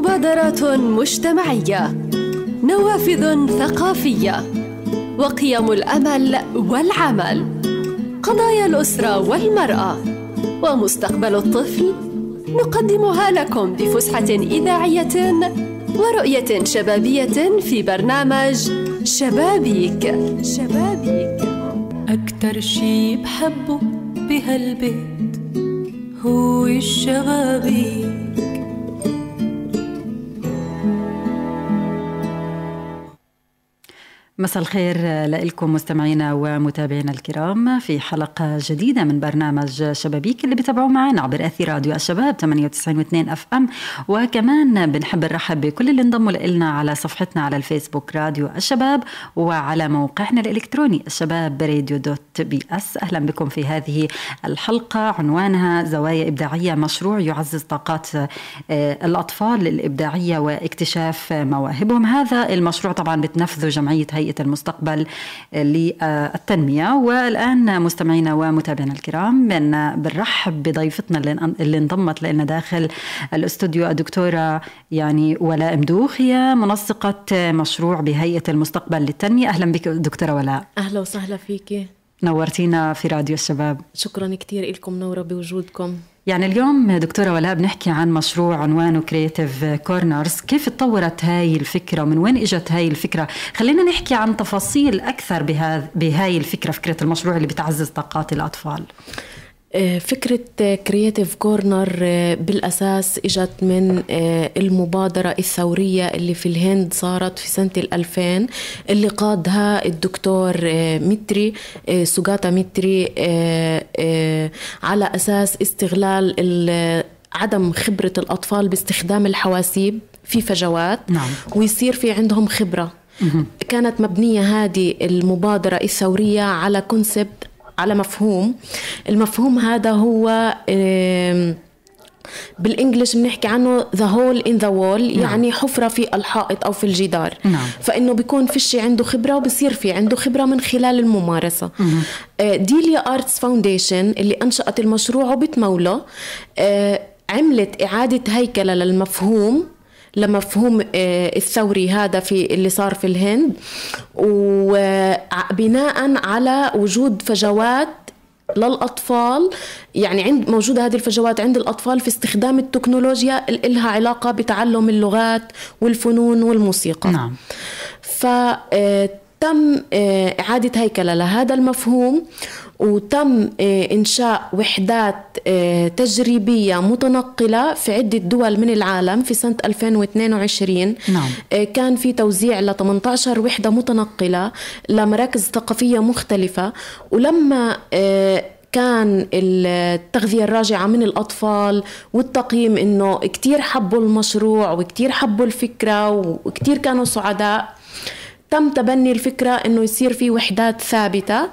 مبادرات مجتمعية نوافذ ثقافية وقيم الأمل والعمل قضايا الأسرة والمرأة ومستقبل الطفل نقدمها لكم بفسحة إذاعية ورؤية شبابية في برنامج شبابيك. شبابيك. أكتر شي بحبه بهالبيت هو الشبابيك. مساء الخير لكم مستمعينا ومتابعينا الكرام. في حلقة جديدة من برنامج شبابيك اللي بتابعوه معنا عبر أثير راديو الشباب 98 FM. وكمان بنحب نرحب بكل اللي انضموا لنا على صفحتنا على الفيسبوك راديو الشباب وعلى موقعنا الإلكتروني الشباب راديو dot ps أهلا بكم في هذه الحلقة. عنوانها زوايا إبداعية مشروع يعزز طاقات آه، الأطفال الإبداعية واكتشاف مواهبهم. هذا المشروع طبعا بتنفذه جمعية هيئة هيئة المستقبل للتنمية. والآن مستمعينا ومتابعينا الكرام بنرحب بضيفتنا اللي انضمت لنا داخل الاستوديو الدكتورة يعني ولاء مدوخ. هي منسقة مشروع بهيئة المستقبل للتنمية. أهلا بك دكتورة ولاء. أهلا وسهلا فيكي. نورتينا في راديو الشباب. شكرا كثير لكم نورنا بوجودكم. يعني اليوم دكتورة ولاء بنحكي عن مشروع عنوانه Creative Corners كيف تطورت هاي الفكرة ومن وين إجت هاي الفكرة؟ خلينا نحكي عن تفاصيل أكثر بهاي الفكرة فكرة المشروع اللي بتعزز طاقات الأطفال. فكرة Creative Corner آه، بالأساس إجت من آه، المبادرة الثورية اللي في الهند صارت في سنة الألفين. اللي قادها الدكتور متري سوغاتا متري على أساس استغلال عدم خبرة الأطفال باستخدام الحواسيب في فجوات. نعم. ويصير في عندهم خبرة. كانت مبنية هذه المبادرة الثورية على concept على مفهوم المفهوم هذا هو بال English بنحكي عنه the hole in the wall يعني حفرة في الحائط أو في الجدار نعم. فإنه بيكون فيش عنده خبرة وبصير في عنده خبرة من خلال الممارسة مم. آه، Delia Arts Foundation اللي أنشأت المشروع وبتموله آه، عملت إعادة هيكلة للمفهوم لمفهوم آه، الثوري هذا في اللي صار في الهند. وبناء على وجود فجوات للأطفال يعني عند موجودة هذه الفجوات عند الأطفال في استخدام التكنولوجيا اللي لها علاقة بتعلم اللغات والفنون والموسيقى. نعم. فتم آه، إعادة هيكلة لهذا المفهوم وتم آه، إنشاء وحدات آه، تجريبية متنقلة في عدة دول من العالم في سنة 2022 نعم. كان في توزيع ل 18 وحدة متنقلة لمراكز ثقافية مختلفة ولما كان التغذية الراجعة من الأطفال والتقييم إنه كتير حبوا المشروع وكتير حبوا الفكرة وكتير كانوا سعداء تم تبني الفكرة إنه يصير في وحدات ثابتة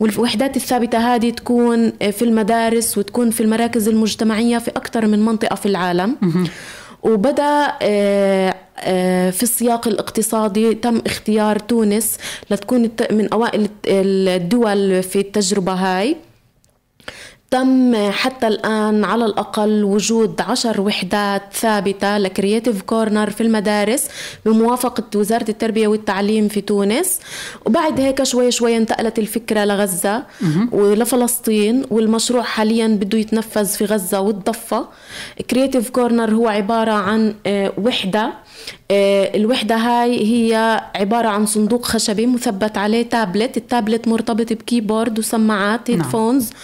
والوحدات الثابتة هذه تكون في المدارس وتكون في المراكز المجتمعية في أكثر من منطقة في العالم. وبدأ آه، آه، في السياق الاقتصادي تم اختيار تونس لتكون من أوائل الدول في التجربة هاي. تم حتى الآن على الأقل وجود عشر وحدات ثابتة ل Creative Corner في المدارس بموافقة وزارة التربية والتعليم في تونس. وبعد هيك شوي شوي انتقلت الفكرة لغزة ولفلسطين والمشروع حاليا بده يتنفذ في غزة والضفة. Creative Corner هو عبارة عن آه، وحدة الوحدة هاي هي عبارة عن صندوق خشبي مثبت عليه tablet ال tablet مرتبط ب keyboard وسماعات headphones نعم.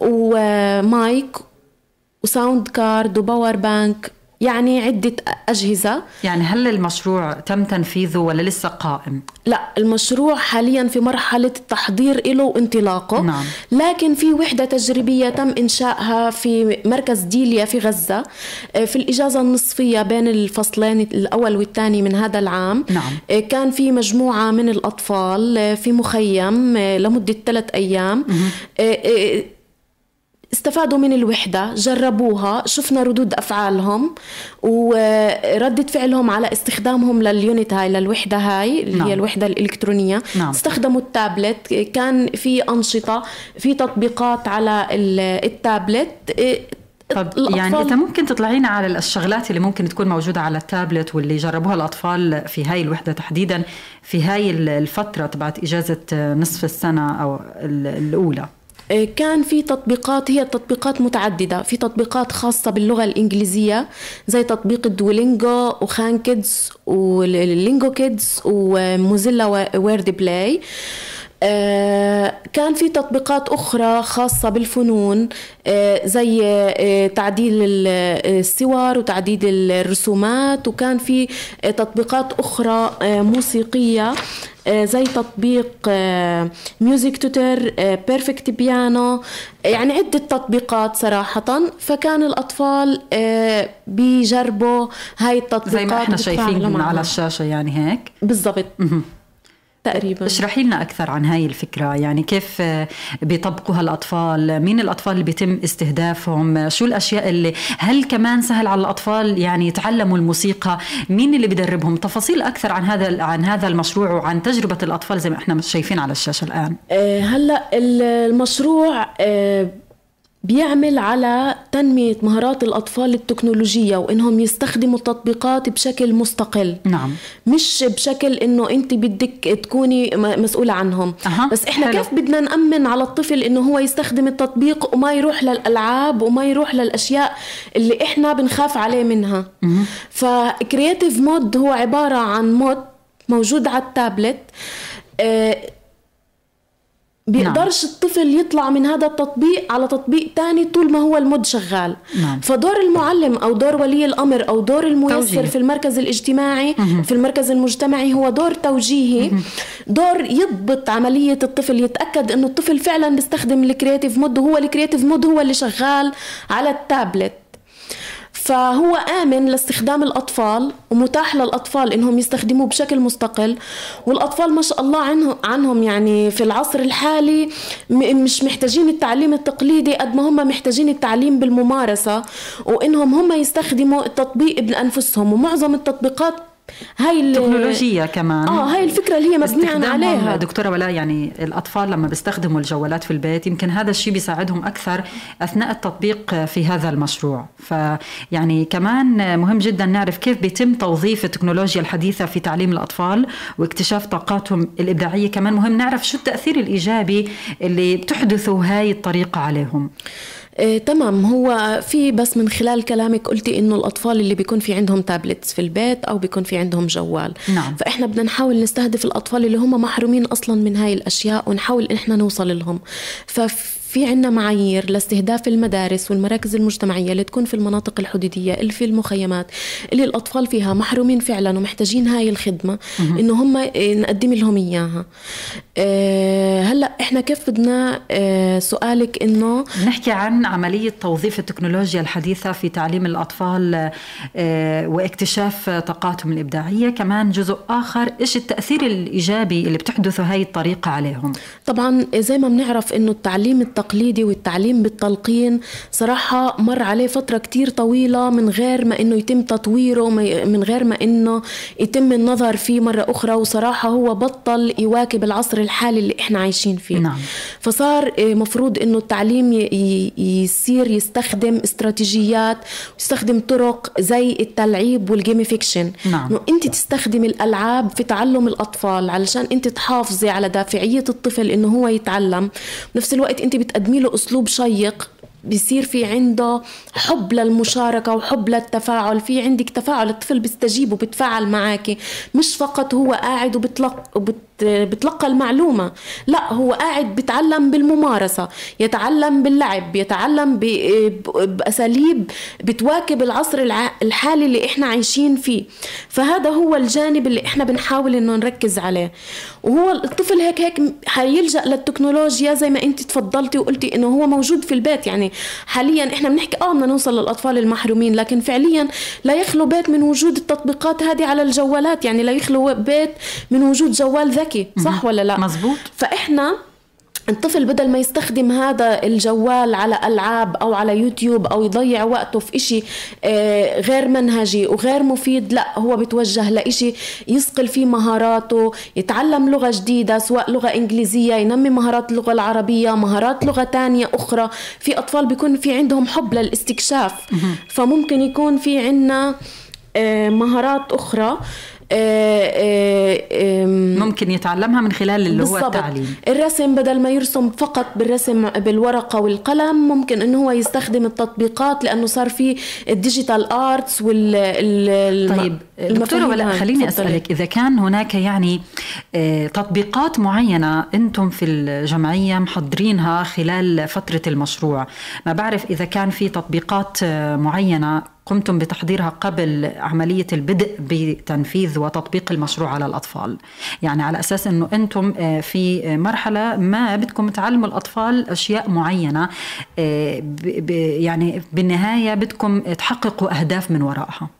و mic و sound card و power bank يعني عدة أجهزة يعني هل المشروع تم تنفيذه ولا لسه قائم؟ لا المشروع حاليا في مرحلة التحضير له وانطلاقه نعم. لكن في وحدة تجريبية تم إنشائها في مركز ديليا في غزة آه، في الإجازة النصفية بين الفصلين الأول والثاني من هذا العام نعم. آه، كان في مجموعة من الأطفال آه، في مخيم لمدة ثلاث أيام استفادوا من الوحدة جربوها شفنا ردود أفعالهم وردة فعلهم على استخدامهم لل unit هاي للوحدة هاي اللي نعم. هي الوحدة الإلكترونية نعم. استخدموا التابلت كان في أنشطة في تطبيقات على التابلت طب يعني انت ممكن تطلعينا على الشغلات اللي ممكن تكون موجودة على التابلت واللي جربوها الأطفال في هاي الوحدة تحديدا في هاي الفترة تبعت إجازة نصف السنة أو الأولى كان في تطبيقات هي تطبيقات متعددة. في تطبيقات خاصة باللغة الإنجليزية زي تطبيق ال Duolingo و Khan Kids وال Lingokids و Mozilla و Word Play. آه، كان في تطبيقات أخرى خاصة بالفنون آه، زي تعديل الصور وتعديل الرسومات. وكان في تطبيقات أخرى موسيقية. آه، زي تطبيق Music Tutor Perfect Piano يعني عدة تطبيقات صراحة. فكان الأطفال آه، بيجربوا هاي التطبيقات زي ما إحنا شايفين على الشاشة يعني هيك. بالضبط. تقريبا. اشرحي لنا أكثر عن هاي الفكرة. يعني كيف بيطبقوها الأطفال؟ مين الأطفال اللي بيتم استهدافهم؟ شو الأشياء اللي هل كمان سهل على الأطفال يعني يتعلموا الموسيقى؟ مين اللي بدربهم تفاصيل أكثر عن هذا عن هذا المشروع وعن تجربة الأطفال زي ما إحنا شايفين على الشاشة الآن. آه، هلأ المشروع آه، بيعمل على تنمية مهارات الأطفال التكنولوجية وإنهم يستخدموا التطبيقات بشكل مستقل. نعم. مش بشكل إنه أنت بدك تكوني مسؤولة عنهم. أه. بس إحنا حلو. كيف بدنا نأمن على الطفل إنه هو يستخدم التطبيق وما يروح للألعاب وما يروح للأشياء اللي إحنا بنخاف عليه منها؟ ف creative mode هو عبارة عن mode موجود على التابلت. آه بيقدرش نعم. الطفل يطلع من هذا التطبيق على تطبيق تاني طول ما هو ال mode شغال نعم. فدور المعلم أو دور ولي الأمر أو دور الميسر توجيه. في المركز الاجتماعي مه. في المركز المجتمعي هو دور توجيهي مه. دور يضبط عملية الطفل يتأكد إنه الطفل فعلا بيستخدم ال creative mode وهو ال creative mode هو اللي شغال على التابلت فهو آمن لاستخدام الأطفال ومتاح للأطفال إنهم يستخدموه بشكل مستقل والأطفال ما شاء الله عنهم, يعني في العصر الحالي مش محتاجين التعليم التقليدي قد ما هم محتاجين التعليم بالممارسة وإنهم هم يستخدموا التطبيق بأنفسهم ومعظم التطبيقات هاي التكنولوجيا كمان. آه هاي الفكرة اللي هي مبنية عليها. دكتورة ولاء يعني الأطفال لما بيستخدموا الجوالات في البيت يمكن هذا الشيء بيساعدهم أكثر أثناء التطبيق في هذا المشروع. فيعني كمان مهم جدا نعرف كيف بيتم توظيف التكنولوجيا الحديثة في تعليم الأطفال واكتشاف طاقاتهم الإبداعية. كمان مهم نعرف شو التأثير الإيجابي اللي بتحدثه هاي الطريقة عليهم. إيه تمام. هو في بس من خلال كلامك قلتي إنه الأطفال اللي بيكون في عندهم تابلتس في البيت أو بيكون في عندهم جوال. نعم. فإحنا بدنا نحاول نستهدف الأطفال اللي هم محرومين أصلا من هاي الأشياء ونحاول إحنا نوصل لهم. ففي في عنا معايير لاستهداف المدارس والمراكز المجتمعية اللي تكون في المناطق الحدودية اللي في المخيمات اللي الأطفال فيها محرومين فعلا ومحتاجين هاي الخدمة إنه هم نقدم لهم إياها. أه هلأ إحنا كيف بدنا أه سؤالك إنه نحكي عن عملية توظيف التكنولوجيا الحديثة في تعليم الأطفال أه واكتشاف طاقاتهم الإبداعية. كمان جزء آخر إيش التأثير الإيجابي اللي بتحدثه هاي الطريقة عليهم؟ طبعا زي ما بنعرف إنه التعليم التقليدي والتعليم بالتلقين. صراحة مر عليه فترة كتير طويلة من غير ما إنه يتم تطويره من غير ما إنه يتم النظر فيه مرة أخرى. وصراحة هو بطل يواكب العصر الحالي اللي إحنا عايشين فيه. نعم. فصار آه، مفروض إنه التعليم يصير يستخدم استراتيجيات ويستخدم طرق زي التلعيب والجيميفيكشن. نعم. إنه أنت تستخدمي الألعاب في تعلم الأطفال علشان أنت تحافظي على دافعية الطفل إنه هو يتعلم. بنفس الوقت أنت بتقدمي له أسلوب شيق. بيصير في عنده حب للمشاركة وحب للتفاعل. في عندك تفاعل الطفل بيستجيب وبتفاعل معك مش فقط هو قاعد وبتلق وبت بتلقى المعلومة. لا هو قاعد بيتعلم بالممارسة يتعلم باللعب يتعلم بأساليب بتواكب العصر الحالي اللي إحنا عايشين فيه. فهذا هو الجانب اللي إحنا بنحاول إنه نركز عليه. وهو الطفل هيك هيك حيلجأ للتكنولوجيا زي ما أنت تفضلتي وقلتي إنه هو موجود في البيت. يعني حاليا إحنا بنحكي آه بدنا نوصل للأطفال المحرومين لكن فعليا لا يخلو بيت من وجود التطبيقات هذه على الجوالات يعني لا يخلو بيت من وجود جوال ذكي ذكي صح ولا لا؟ مزبوط. فإحنا الطفل بدل ما يستخدم هذا الجوال على ألعاب أو على يوتيوب أو يضيع وقته في إشي آه، غير منهجي وغير مفيد لا هو بتوجه لإشي يصقل فيه مهاراته يتعلم لغة جديدة سواء لغة إنجليزية ينمي مهارات اللغة العربية مهارات لغة تانية أخرى. في أطفال بيكون في عندهم حب للاستكشاف. فممكن يكون في عنا آه، مهارات أخرى. آه، ممكن يتعلمها من خلال اللي بالزبط. هو التعليم. الرسم بدل ما يرسم فقط بالرسم بالورقة والقلم ممكن إنه هو يستخدم التطبيقات لأنه صار في ال digital arts وال طيب دكتورة ولا خليني أسألك إذا كان هناك يعني آه، تطبيقات معينة أنتم في الجمعية محضرينها خلال فترة المشروع ما بعرف إذا كان في تطبيقات معينة قمتم بتحضيرها قبل عملية البدء بتنفيذ وتطبيق المشروع على الأطفال. يعني على أساس أنه أنتم آه، في مرحلة ما بدكم تعلموا الأطفال أشياء معينة آه، يعني بالنهاية بدكم تحققوا أهداف من وراءها.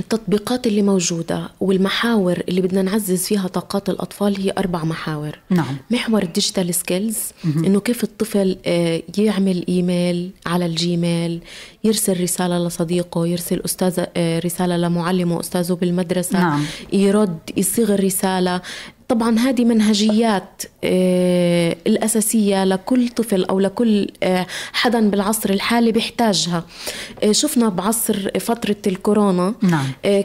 التطبيقات اللي موجودة والمحاور اللي بدنا نعزز فيها طاقات الأطفال هي أربع محاور نعم. محور ال digital skills إنه كيف الطفل آه، يعمل إيميل على ال Gmail يرسل رسالة لصديقه يرسل أستاذ آه، رسالة لمعلمه أستاذه بالمدرسة نعم. يرد يصيغ الرسالة طبعا هذه منهجيات آه، الأساسية لكل طفل أو لكل آه، حدا بالعصر الحالي بيحتاجها آه، شفنا بعصر فترة الكورونا نعم.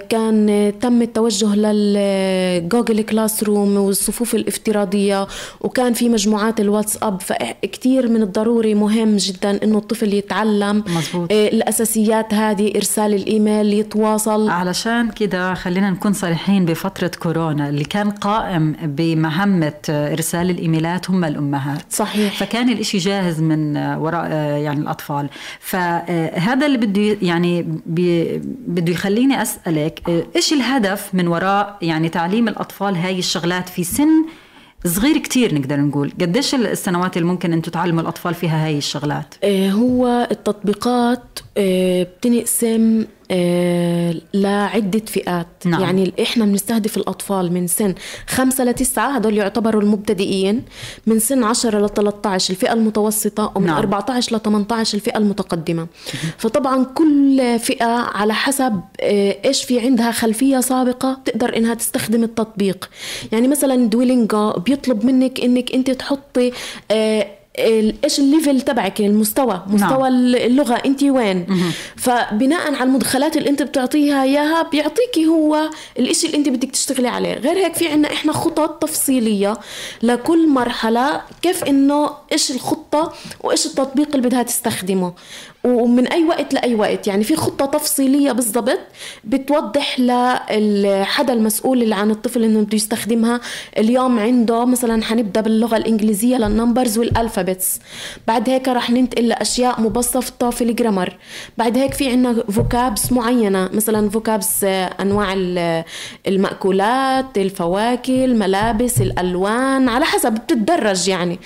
كان تم التوجه لل Google Classroom والصفوف الافتراضية وكان في مجموعات الواتساب فكتير من الضروري مهم جدا إنه الطفل يتعلم مزبوط. الأساسيات هذه إرسال الإيميل يتواصل علشان كده خلينا نكون صريحين بفترة كورونا اللي كان قائم بمهمة إرسال الإيميلات هم الأمهات. صحيح. فكان الإشي جاهز من وراء يعني الأطفال. فهذا اللي بده يعني بده يخليني أسألك إيش الهدف من وراء يعني تعليم الأطفال هاي الشغلات في سن صغير كتير نقدر نقول؟ قديش السنوات اللي ممكن أنتم تعلموا الأطفال فيها هاي الشغلات؟ آه، هو التطبيقات آه، بتنقسم آه، لعدة فئات. نعم. يعني إحنا بنستهدف الأطفال من سن خمسة لتسعة هدول يعتبروا المبتدئين. من سن عشرة ل 13 الفئة المتوسطة ومن نعم. 14 ل 18 الفئة المتقدمة. فطبعا كل فئة على حسب آه، إيش في عندها خلفية سابقة تقدر إنها تستخدم التطبيق. يعني مثلا دويلينجا بيطلب منك إنك أنت تحطي آه، إيش الليفل تبعك المستوى مستوى نعم. اللغة أنت وين مه. فبناء على المدخلات اللي أنت بتعطيها إياها بيعطيكي هو الإشي اللي أنت بدك تشتغلي عليه غير هيك في عنا إحنا خطط تفصيلية لكل مرحلة كيف إنه إيش الخطة وإيش التطبيق اللي بدها تستخدمه ومن أي وقت لأي وقت. يعني في خطة تفصيلية بالضبط بتوضح لحدا المسؤول اللي عن الطفل إنه بده يستخدمها اليوم عنده. مثلا حنبدأ باللغة الإنجليزية لل numbers وال alphabets بعد هيك رح ننتقل لأشياء مبسطة في ال grammar بعد هيك في عنا vocabs معينة. مثلا vocabs أنواع المأكولات الفواكه الملابس الألوان على حسب بتتدرج يعني.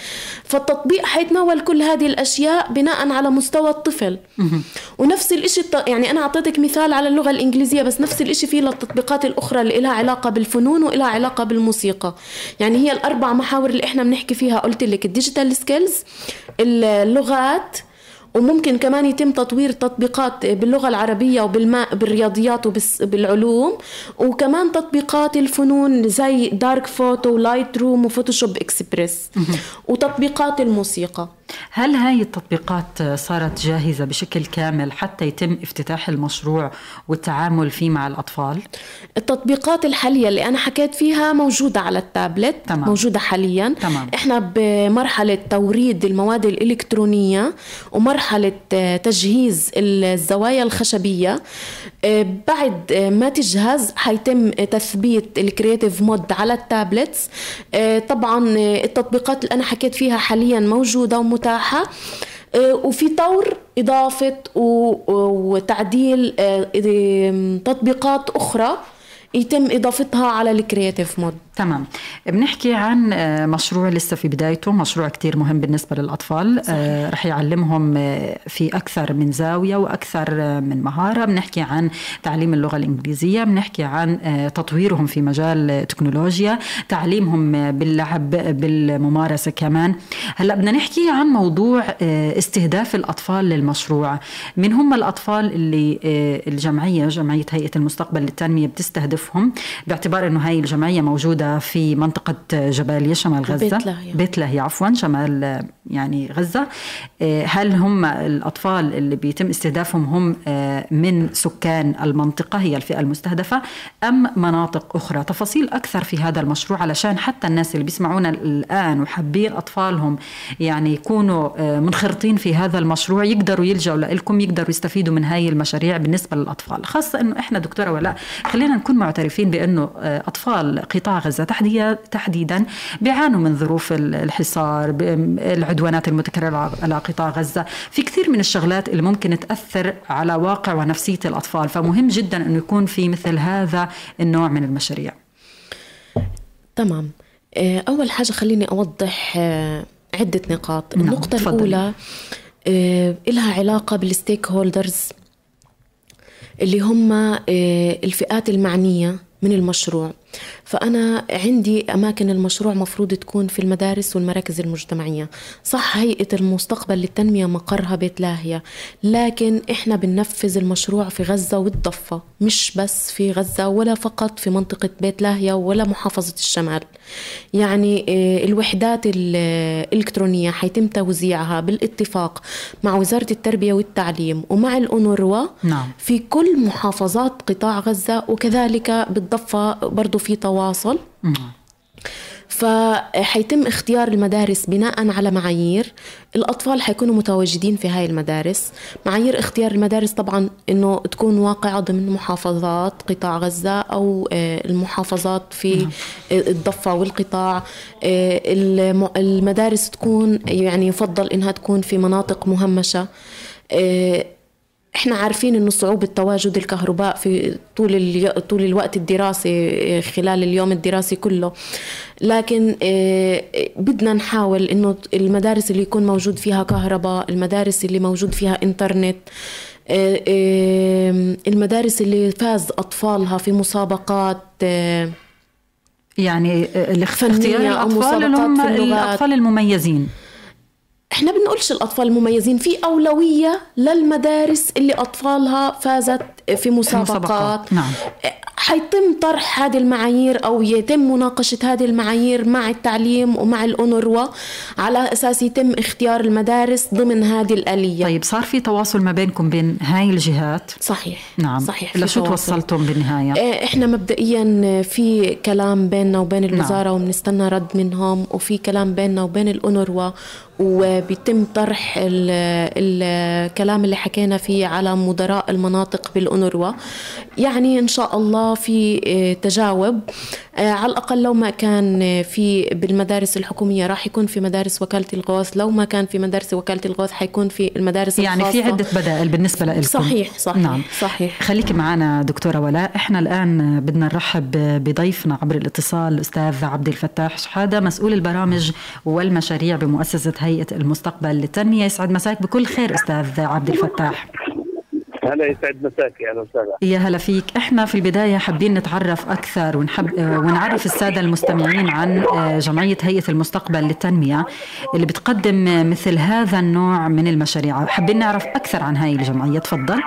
فالتطبيق حيتناول كل هذه الأشياء بناء على مستوى الطفل. الطفل ونفس الشيء يعني أنا أعطيتك مثال على اللغة الإنجليزية بس نفس الشيء في للتطبيقات الأخرى اللي لها علاقة بالفنون وإلها علاقة بالموسيقى. يعني هي الأربع محاور اللي إحنا بنحكي فيها قلت لك ال digital skills اللغات وممكن كمان يتم تطوير تطبيقات باللغة العربية وبال math بالرياضيات وبالعلوم وكمان تطبيقات الفنون زي Dark Photo و Lightroom و Photoshop Express وتطبيقات الموسيقى. هل هاي التطبيقات صارت جاهزة بشكل كامل حتى يتم افتتاح المشروع والتعامل فيه مع الأطفال؟ التطبيقات الحالية اللي أنا حكيت فيها موجودة على التابلت تمام. موجودة حاليا تمام. إحنا بمرحلة توريد المواد الإلكترونية ومرحلة تجهيز الزوايا الخشبية بعد ما تجهز حيتم تثبيت ال creative mode على ال tablets طبعا التطبيقات اللي أنا حكيت فيها حاليا موجودة متاحة آه، وفي طور إضافة وتعديل آه، تطبيقات أخرى يتم إضافتها على ال creative mode. تمام. بنحكي عن آه، مشروع لسه في بدايته مشروع كتير مهم بالنسبة للأطفال. صحيح. آه، رح يعلمهم آه، في أكثر من زاوية وأكثر من مهارة. بنحكي عن تعليم اللغة الإنجليزية بنحكي عن تطويرهم في مجال التكنولوجيا تعليمهم باللعب بالممارسة كمان. هلأ بدنا نحكي عن موضوع استهداف الأطفال للمشروع. من هم الأطفال اللي الجمعية جمعية هيئة المستقبل للتنمية بتستهدفهم؟ باعتبار أنه هاي الجمعية موجودة في منطقة جباليا شمال غزة. بيت لاهيا بيت لاهيا عفوا شمال يعني غزة. آه، هل هم الأطفال اللي بيتم استهدافهم هم آه، من سكان المنطقة هي الفئة المستهدفة أم مناطق أخرى؟ تفاصيل أكثر في هذا المشروع علشان حتى الناس اللي بيسمعونا الآن وحابين أطفالهم يعني يكونوا آه، منخرطين في هذا المشروع يقدروا يلجأوا لكم يقدروا يستفيدوا من هاي المشاريع بالنسبة للأطفال. خاصة أنه إحنا دكتورة ولاء خلينا نكون معترفين بأنه أطفال قطاع غزة غزة تحديدا بيعانوا من ظروف الحصار العدوانات المتكررة على قطاع غزة. في كثير من الشغلات اللي ممكن تأثر على واقع ونفسية الأطفال. فمهم جدا أنه يكون في مثل هذا النوع من المشاريع. تمام. آه، أول حاجة خليني أوضح آه، عدة نقاط. نعم. النقطة تفضل. الأولى آه، إلها علاقة بالستيك هولدرز اللي هم الفئات المعنية من المشروع. فأنا عندي أماكن المشروع مفروض تكون في المدارس والمراكز المجتمعية صح هيئة المستقبل للتنمية مقرها بيت لاهية لكن إحنا بننفذ المشروع في غزة والضفة مش بس في غزة ولا فقط في منطقة بيت لاهية ولا محافظة الشمال يعني آه، الوحدات الإلكترونية حيتم توزيعها بالاتفاق مع وزارة التربية والتعليم ومع الأونروا نعم. في كل محافظات قطاع غزة وكذلك بالضفة برضو في تواصل. فحيتم اختيار المدارس بناء على معايير. الأطفال حيكونوا متواجدين في هاي المدارس. معايير اختيار المدارس طبعا أنه تكون واقعة ضمن محافظات قطاع غزة أو آه، المحافظات في نعم. الضفة والقطاع. آه، المدارس تكون يعني يفضل أنها تكون في مناطق مهمشة. آه، إحنا عارفين إنه صعوبة تواجد الكهرباء في طول طول الوقت الدراسي خلال اليوم الدراسي كله. لكن آه، بدنا نحاول إنه المدارس اللي يكون موجود فيها كهرباء المدارس اللي موجود فيها إنترنت آه، المدارس اللي فاز أطفالها في مسابقات يعني الاختيار الأطفال اللي هم الأطفال المميزين. إحنا بنقولش الأطفال المميزين في أولوية للمدارس اللي أطفالها فازت في مسابقات, مسابقات. نعم. حيتم طرح هذه المعايير أو يتم مناقشة هذه المعايير مع التعليم ومع الاونروا على أساس يتم اختيار المدارس ضمن هذه الآلية. طيب صار في تواصل ما بينكم بين هاي الجهات؟ صحيح نعم. صحيح لشو توصلتم بالنهاية؟ إيه، إحنا مبدئيا في كلام بيننا وبين الوزارة نعم. وبنستنى رد منهم وفي كلام بيننا وبين الاونروا وبيتم طرح الكلام اللي حكينا فيه على مدراء المناطق بالأونروا يعني إن شاء الله في آه، تجاوب. آه، على الأقل لو ما كان في بالمدارس الحكومية راح يكون في مدارس وكالة الغوث لو ما كان في مدارس وكالة الغوث حيكون في المدارس يعني الخاصة. في عدة بدائل بالنسبة لكم. صحيح صحيح نعم. صحيح. خليكي معنا دكتورة ولاء. إحنا الآن بدنا نرحب بضيفنا عبر الاتصال الأستاذ عبد الفتاح شحادة مسؤول البرامج والمشاريع بمؤسسة هيئة المستقبل للتنمية. يسعد مساك بكل خير أستاذ عبد الفتاح. هلا يسعد مساك أهلا وسهلا. يا هلا فيك. إحنا في البداية حابين نتعرف أكثر ونحب ونعرف السادة المستمعين عن جمعية هيئة المستقبل للتنمية اللي بتقدم مثل هذا النوع من المشاريع. حابين نعرف أكثر عن هاي الجمعية؟ تفضل.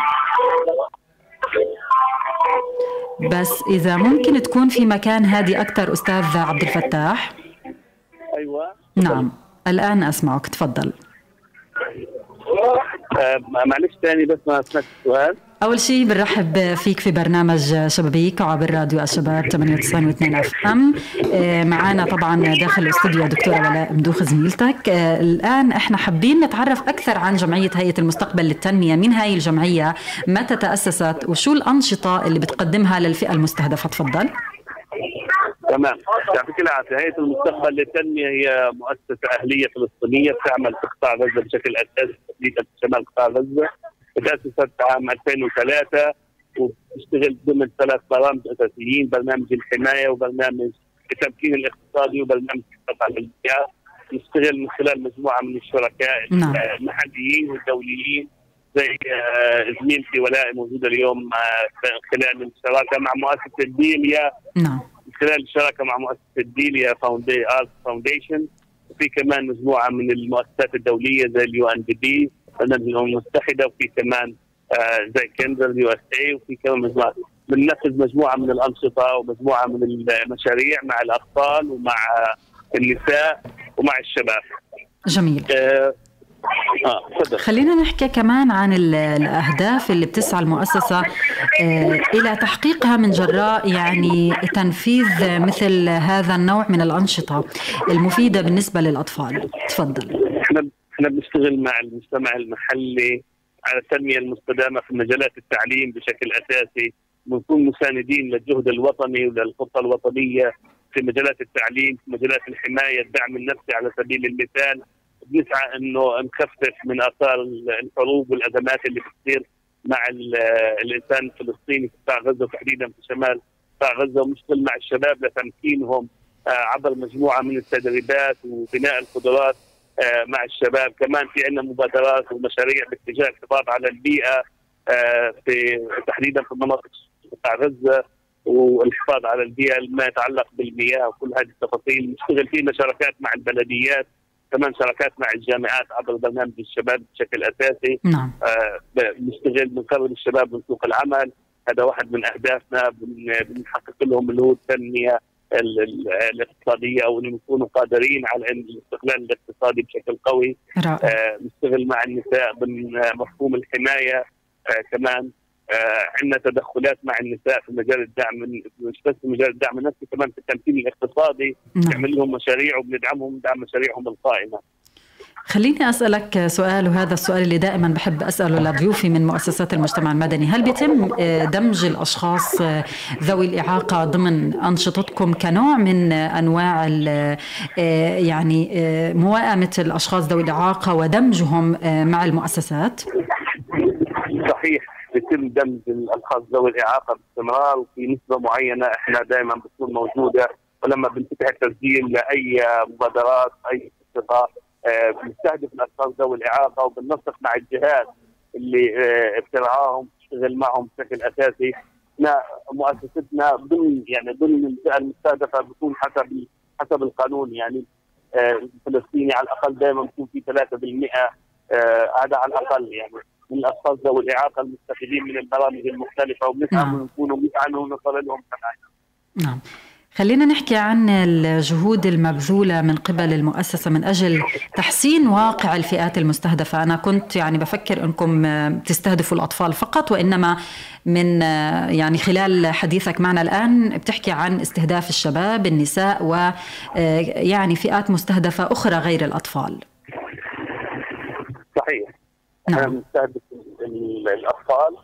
بس إذا ممكن تكون في مكان هادي أكثر أستاذ عبد الفتاح. أيوه. نعم. الآن أسمعك. تفضل. آه معلش ثاني بس ما سمعت السؤال. أول شيء بنرحب فيك في برنامج شبابيك وعبر راديو الشباب 98.2 FM. آه، معنا طبعا داخل الاستوديو دكتورة ولاء مدوخ زميلتك. آه، الآن إحنا حابين نتعرف أكثر عن جمعية هيئة المستقبل للتنمية. مين هاي الجمعية؟ متى تأسست؟ وشو الأنشطة اللي بتقدمها للفئة المستهدفة؟ تفضل. تمام. يعطيك العافيه هيئة المستقبل للتنمية هي مؤسسة أهلية فلسطينية بتعمل في قطاع غزة بشكل أساسي تحديدا في شمال قطاع غزة. تاسست عام 2003 وبتشتغل ضمن ثلاث برامج أساسيين برنامج الحماية وبرنامج التمكين الاقتصادي وبرنامج القطاع البيئة نشتغل من خلال مجموعة من الشركاء نعم. المحليين والدوليين زي آه، زميلتي ولاء موجودة اليوم آه، خلال الشراكه مع مؤسسة ديليا نعم. خلال الشراكه مع مؤسسة ديليا Foundي Foundation وفي كمان مجموعة من المؤسسات الدولية زي ال UNDP الامم المتحدة وفي كمان آه، زي كندر USA وفي كمان مجموعه بننفذ مجموعة من الأنشطة ومجموعة من المشاريع مع الأطفال ومع النساء ومع الشباب. جميل. آه آه خلينا نحكي كمان عن ال- الأهداف اللي بتسعى المؤسسة آه، إلى تحقيقها من جراء يعني تنفيذ مثل هذا النوع من الأنشطة المفيدة بالنسبة للأطفال. تفضل. إحنا إحنا بنشتغل مع المجتمع المحلي على التنمية المستدامة في مجالات التعليم بشكل أساسي بنكون مساندين للجهد الوطني وللخطة الوطنية في مجالات التعليم في مجالات الحماية الدعم النفسي على سبيل المثال. بنسعى إنه نخفف من آثار الحروب والأزمات اللي بتصير مع ال- الإنسان الفلسطيني في قطاع غزة وتحديدا في شمال قطاع غزة ونشتغل مع الشباب لتمكينهم آه، عبر مجموعة من التدريبات وبناء القدرات آه، مع الشباب. كمان في عندنا مبادرات ومشاريع باتجاه الحفاظ على البيئة آه، في تحديدا في مناطق قطاع غزة والحفاظ على البيئة ما يتعلق بالمياه وكل هذه التفاصيل. نشتغل فينا شراكات مع البلديات كمان شراكات مع الجامعات عبر برنامج الشباب بشكل أساسي. نعم. آه، بنشتغل بنقرب الشباب من سوق العمل. هذا واحد من أهدافنا بن- بنحقق لهم اللي هو التنمية ال- ال- الاقتصادية أو انهم يكونوا قادرين على الاستقلال الاقتصادي بشكل قوي. رائع. آه، نشتغل مع النساء بمفهوم الحماية. آه، كمان عندنا تدخلات مع النساء في مجال الدعم مش بس في مجال الدعم النفسي كمان في التمكين الاقتصادي نعم. نعمل لهم مشاريع وبندعمهم دعم مشاريعهم القائمة. خليني أسألك سؤال وهذا السؤال اللي دائما بحب أسأله لضيوفي من مؤسسات المجتمع المدني. هل بيتم آه، دمج الأشخاص آه، ذوي الإعاقة ضمن أنشطتكم كنوع من آه، آه، يعني آه، موائمة الأشخاص ذوي الإعاقة ودمجهم آه، مع المؤسسات؟ صحيح. بيتم دمج الاشخاص ذوي الإعاقة باستمرار وفي نسبة معينة إحنا دائما بتكون موجودة. ولما بنفتح التسجيل لأي مبادرات أي انشطه آه، بنستهدف الاشخاص ذوي الإعاقة وبننسق مع الجهات اللي آه، بترعاهم تشتغل معهم بشكل أساسي. إحنا مؤسستنا ضمن يعني ضمن الفئه المستهدفة بتكون حسب حسب القانون. يعني آه، الفلسطيني على الأقل دائما بيكون في 3% آه، هذا على الأقل يعني. من الاشخاص ذوي الإعاقة المستفيدين من البرامج المختلفة وبنسعى نعم. انه نكونوا بنسعى انه نصل لهم كمان. نعم خلينا نحكي عن الجهود المبذولة من قبل المؤسسة من أجل تحسين واقع الفئات المستهدفة أنا كنت يعني بفكر أنكم تستهدفوا الأطفال فقط وإنما من يعني خلال حديثك معنا الآن بتحكي عن استهداف الشباب النساء ويعني فئات مستهدفة أخرى غير الأطفال صحيح إحنا نعم. بنستهدف ال- الاطفال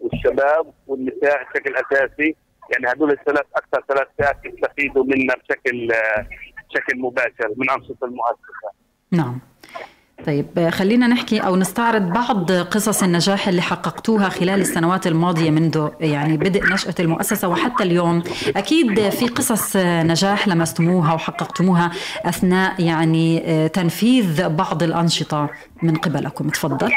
والشباب والنساء بشكل أساسي. يعني هذول الثلاث أكثر ثلاث فئات يستفيدوا منا بشكل بشكل مباشر من أنشطة المؤسسة. نعم. طيب خلينا نحكي أو نستعرض بعض قصص النجاح اللي حققتوها خلال السنوات الماضية منذ يعني بدء نشأة المؤسسة وحتى اليوم. أكيد في قصص نجاح لمستموها وحققتموها أثناء يعني آه، تنفيذ بعض الأنشطة من قبلكم. تفضل.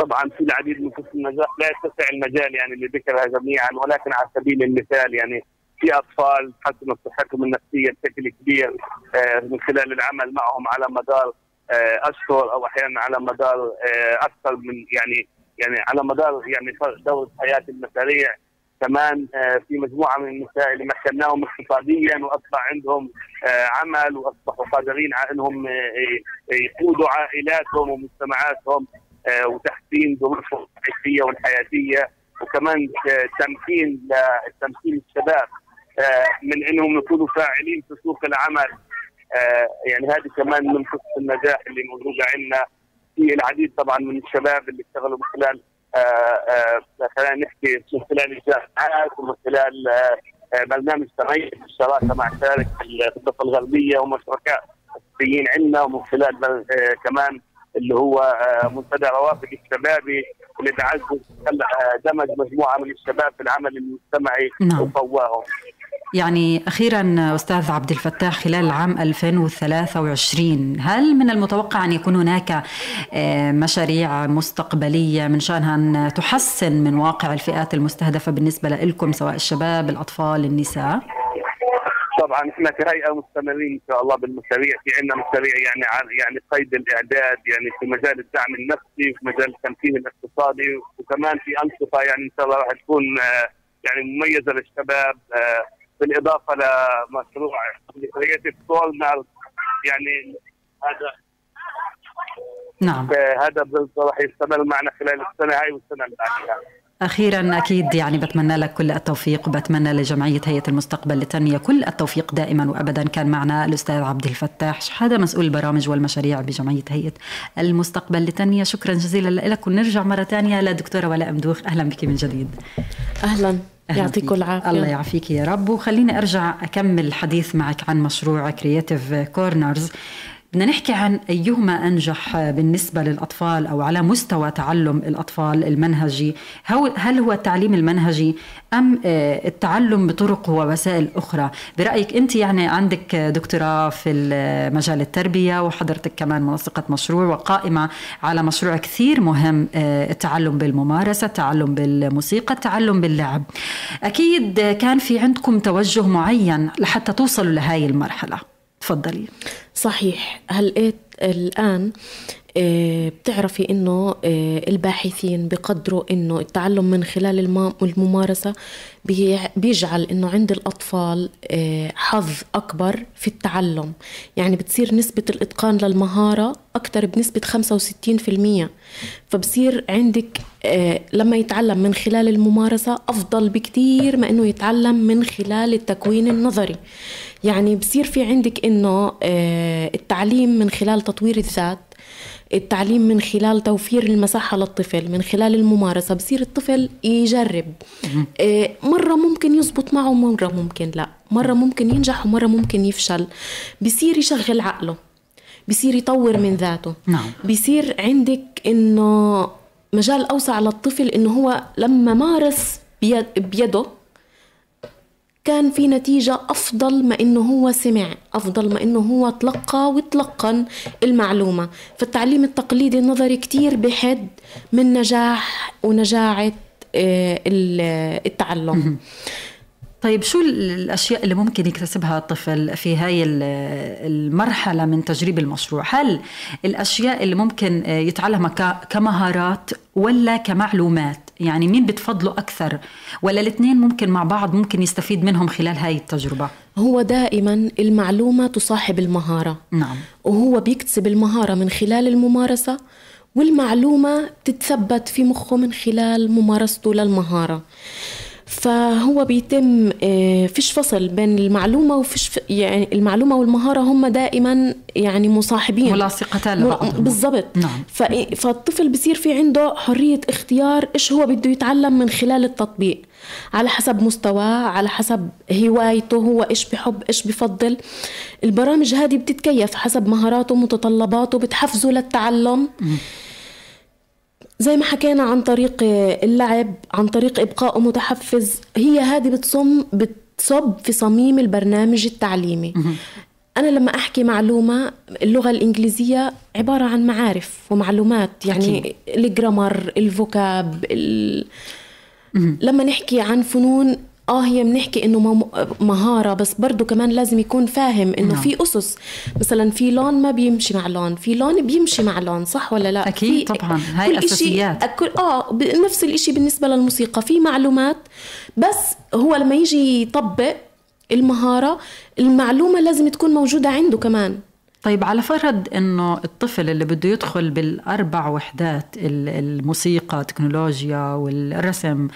طبعا في العديد من قصص النجاح لا يتسع المجال يعني لذكرها جميعا ولكن على سبيل المثال يعني في أطفال تحسنت صحتهم النفسية بشكل كبير آه، من خلال العمل معهم على مدار اشهر أو أحيانا على مدار آه، أكثر من يعني يعني على مدار يعني دورة حياه المشاريع كمان آه، في مجموعة من النساء اللي مكناهم اقتصاديا وأصبح عندهم آه، عمل وأصبحوا قادرين على إنهم يقودوا عائلاتهم ومجتمعاتهم وتحسين ظروفهم الصحيه والحياتية وكمان تمكين تمكين الشباب من إنهم يكونوا فاعلين في سوق العمل. يعني هذه كمان من قصص النجاح اللي موجودة عندنا في العديد طبعا من الشباب اللي اشتغلوا من خلال آه، آه، خلينا نحكي من خلال الجامعات ومن خلال آه، آه، برنامج تميز بالشراكه مع شارك الضفه الغربية هم شركاء اساسيين عندنا ومن خلال آه، كمان اللي هو آه، منتدى روافد الشبابي اللي آه، دمج مجموعة من الشباب في العمل المجتمعي نعم. وقواهم يعني أخيرا أستاذ عبد الفتاح خلال عام 2023 هل من المتوقع أن يكون هناك آه، مشاريع مستقبلية من شأنها أن تحسن من واقع الفئات المستهدفة بالنسبة لكم سواء الشباب الأطفال النساء؟ طبعا إحنا كهيئه مستمرين إن شاء الله بالمشاريع في عندنا مشاريع يعني يعني قيد الإعداد يعني في مجال الدعم النفسي في مجال التمكين الاقتصادي وكمان في أنشطة يعني إن شاء الله راح تكون آه، يعني مميزة للشباب آه، بالإضافة لمشروع Creative Corner يعني هذا. نعم. هذا راح يستمر معنا خلال السنة هاي والسنة اللي بعدها. أخيرا أكيد يعني بتمنى لك كل التوفيق بتمنى لجمعية هيئة المستقبل للتنمية كل التوفيق دائما وأبدا. كان معنا الأستاذ عبد الفتاح شحادة مسؤول البرامج والمشاريع بجمعية هيئة المستقبل للتنمية شكرا جزيلا لك. ونرجع مرة ثانية لدكتورة ولاء مدوخ أهلا بك من جديد. أهلا. يعطيكم العافية. الله يعافيك يا رب. وخليني أرجع أكمل الحديث معك عن مشروع Creative Corners بدنا نحكي عن أيهما أنجح بالنسبة للأطفال أو على مستوى تعلم الأطفال المنهجي. هل هو التعليم المنهجي أم آه، التعلم بطرق ووسائل أخرى؟ برأيك أنت يعني عندك دكتوراه في مجال التربية وحضرتك كمان منسقة مشروع وقائمة على مشروع كثير مهم آه، التعلم بالممارسة التعلم بالموسيقى التعلم باللعب. أكيد كان في عندكم توجه معين لحتى توصلوا لهاي المرحلة. تفضلي. صحيح. هلقيت الآن آه، بتعرفي إنه آه، الباحثين بقدروا إنه التعلم من خلال الممارسة بيجعل إنه عند الأطفال حظ أكبر في التعلم. يعني بتصير نسبة الإتقان للمهارة أكثر بنسبة 65% فبصير عندك لما يتعلم من خلال الممارسة أفضل بكثير ما إنه يتعلم من خلال التكوين النظري. يعني بصير في عندك إنه التعليم من خلال تطوير الذات التعليم من خلال توفير المساحة للطفل من خلال الممارسة بصير الطفل يجرب. آه، مرة ممكن يزبط معه مرة ممكن لا. مرة ممكن ينجح ومرة ممكن يفشل. بصير يشغل عقله. بصير يطور من ذاته. نعم. بصير عندك إنه مجال أوسع للطفل إنه هو لما مارس بيده كان في نتيجة أفضل ما إنه هو سمع أفضل ما إنه هو تلقى وتلقن المعلومة. فالتعليم التقليدي النظري كتير بحد من نجاح ونجاعة آه، التعلم. طيب شو الأشياء اللي ممكن يكتسبها الطفل في هاي المرحلة من تجريب المشروع؟ هل الأشياء اللي ممكن آه، يتعلمها كمهارات ولا كمعلومات؟ يعني مين بتفضله أكثر؟ ولا الاثنين ممكن مع بعض ممكن يستفيد منهم خلال هاي التجربة؟ هو دائما المعلومة تصاحب المهارة. نعم. وهو بيكتسب المهارة من خلال الممارسة والمعلومة تتثبت في مخه من خلال ممارسته للمهارة. فهو بيتم آه، فيش فصل بين المعلومة وفيش يعني المعلومة والمهارة هم دائما يعني مصاحبين. ملاصقتان لبعض بالضبط. نعم. فالطفل بصير في عنده حرية اختيار إيش هو بده يتعلم من خلال التطبيق. على حسب مستواه على حسب هوايته هو إيش بحب إيش بفضل. البرامج هذه بتتكيف حسب مهاراته ومتطلباته بتحفزه للتعلم. م. زي ما حكينا عن طريق اللعب عن طريق إبقائه متحفز هي هذه بتصم بتصب في صميم البرنامج التعليمي. أنا لما أحكي معلومة اللغة الإنجليزية عبارة عن معارف ومعلومات يعني الجرامر الفوكاب ال... لما نحكي عن فنون آه هي بنحكي إنه مهارة بس برضه كمان لازم يكون فاهم إنه نعم. في أسس. مثلا في لون ما بيمشي مع لون في لون بيمشي مع لون صح ولا لا؟ أكيد طبعا هاي أساسيات. كل آه نفس الشيء بالنسبة للموسيقى. في معلومات بس هو لما يجي يطبق المهارة المعلومة لازم تكون موجودة عنده كمان. طيب على فرض إنه الطفل اللي بده يدخل بالأربع وحدات الموسيقى التكنولوجيا والرسم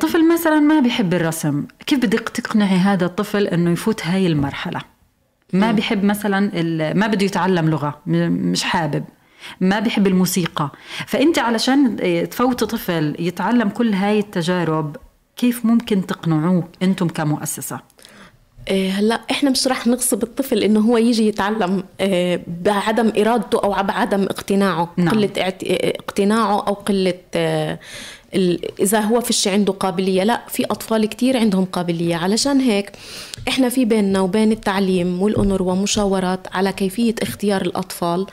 طفل مثلا ما بيحب الرسم. كيف بدك تقنعي هذا الطفل إنه يفوت هاي المرحلة؟ ما بيحب مثلا ما بده يتعلم لغة مش حابب. ما بيحب الموسيقى. فأنت علشان آه، تفوت طفل يتعلم كل هاي التجارب كيف ممكن تقنعوه أنتم كمؤسسة؟ آه، هلأ إحنا مش رح نغصب الطفل إنه هو يجي يتعلم بعدم إرادته أو بعدم اقتناعه. نعم. قلة اقتناعه أو قلة إذا هو فيش عنده قابلية لا في أطفال كتير عندهم قابلية. علشان هيك إحنا في بيننا وبين التعليم والأونروا مشاورات على كيفية اختيار الأطفال.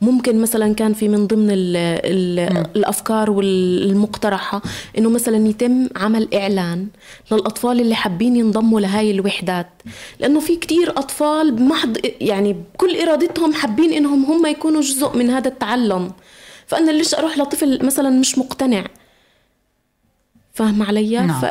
ممكن مثلا كان في من ضمن ال ال الأفكار والمقترحة إنه مثلا يتم عمل إعلان للأطفال اللي حابين ينضموا لهاي الوحدات. لأنه في كتير أطفال بمحض يعني بكل إرادتهم حابين إنهم هم يكونوا جزء من هذا التعلم. فأنا ليش أروح لطفل مثلا مش مقتنع؟ فاهم علي؟ نعم.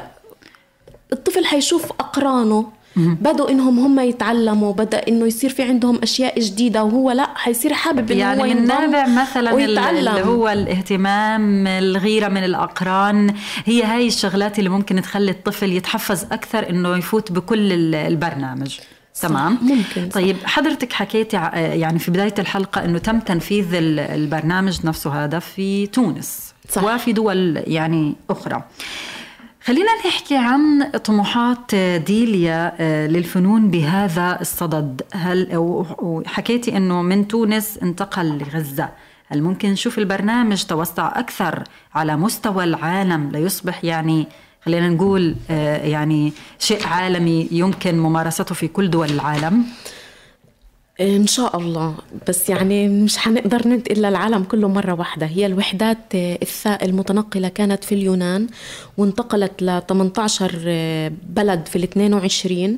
فالطفل حيشوف أقرانه. بدوا إنهم هم يتعلموا بدأ إنه يصير في عندهم أشياء جديدة وهو لا حيصير حابب إنه يعني هو من نابع مثلا ويتعلم. اللي هو الاهتمام الغيرة من الأقران هي هاي الشغلات اللي ممكن تخلي الطفل يتحفز أكثر إنه يفوت بكل البرنامج. تمام؟ ممكن طيب صح. حضرتك حكيتي يعني في بداية الحلقة إنه تم تنفيذ البرنامج نفسه هذا في تونس. صح. وفي دول يعني أخرى. خلينا نحكي عن طموحات ديليا آه، للفنون بهذا الصدد. هل وحكيتي إنه من تونس انتقل لغزة. هل ممكن نشوف البرنامج توسع أكثر على مستوى العالم؟ ليصبح يعني خلينا نقول آه، يعني شيء عالمي يمكن ممارسته في كل دول العالم. إن شاء الله. بس يعني مش حنقدر ننتقل للعالم كله مرة واحدة. هي الوحدات الثاء المتنقلة كانت في اليونان وانتقلت ل 18 بلد في ال 22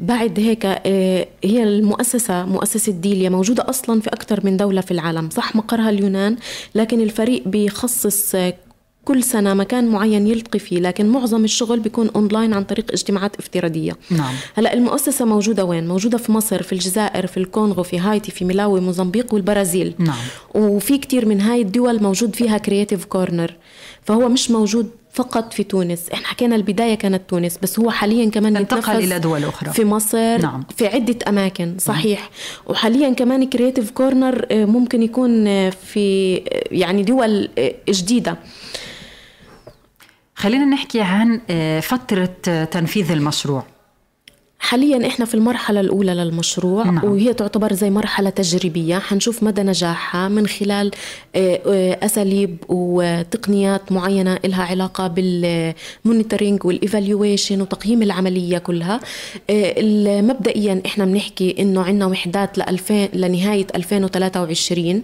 بعد هيك آه، هي المؤسسة مؤسسة ديليا موجودة أصلا في أكثر من دولة في العالم. صح مقرها اليونان لكن الفريق بيخصص كل سنة مكان معين يلتقي فيه لكن معظم الشغل بيكون أونلاين عن طريق اجتماعات افتراضية نعم. هلأ المؤسسة موجودة وين؟ موجودة في مصر في الجزائر في الكونغو في هايتي في ملاوي موزمبيق والبرازيل نعم. وفي كتير من هاي الدول موجود فيها Creative Corner فهو مش موجود فقط في تونس إحنا حكينا البداية كانت تونس بس هو حاليا كمان انتقل إلى دول أخرى في مصر نعم. في عدة أماكن صحيح نعم. وحاليا كمان Creative Corner آه، ممكن يكون آه، في آه، يعني دول جديدة خلينا نحكي عن آه، فترة آه، تنفيذ المشروع. حاليا إحنا في المرحلة الأولى للمشروع نعم. وهي تعتبر زي مرحلة تجريبية. حنشوف مدى نجاحها من خلال آه، أساليب وتقنيات معينة لها علاقة بال monitoring وال evaluation وتقييم العملية كلها. مبدئيا إحنا بنحكي إنه عندنا وحدات ل لنهاية 2023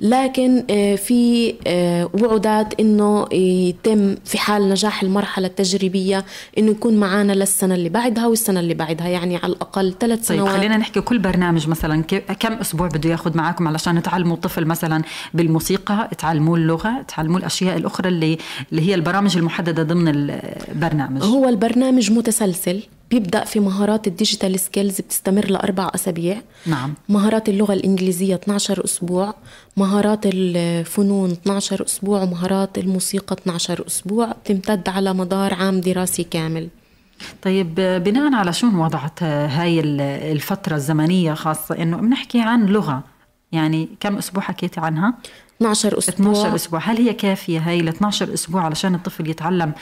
لكن آه، في آه، وعودات إنه يتم في حال نجاح المرحلة التجريبية إنه يكون معنا للسنة اللي بعدها والسنة اللي بعدها. يعني على الأقل ثلاث طيب سنوات. طيب خلينا نحكي كل برنامج مثلا كم أسبوع بده ياخذ معكم علشان تعلموا الطفل مثلا بالموسيقى تعلموه اللغة تعلموه الأشياء الأخرى اللي اللي هي البرامج المحددة ضمن البرنامج. هو البرنامج متسلسل بيبدأ في مهارات ال digital skills بتستمر لأربع أسابيع. نعم. مهارات اللغة الإنجليزية 12 أسبوع. مهارات الفنون 12 أسبوع ومهارات الموسيقى 12 أسبوع. تمتد على مدار عام دراسي كامل. طيب بناء على شو وضعت هاي الفترة الزمنية خاصة؟ إنه بنحكي عن لغة. يعني كم أسبوع حكيتي عنها؟ 12 أسبوع. 12 أسبوع. هل هي كافية هاي ال 12 أسبوع علشان الطفل يتعلم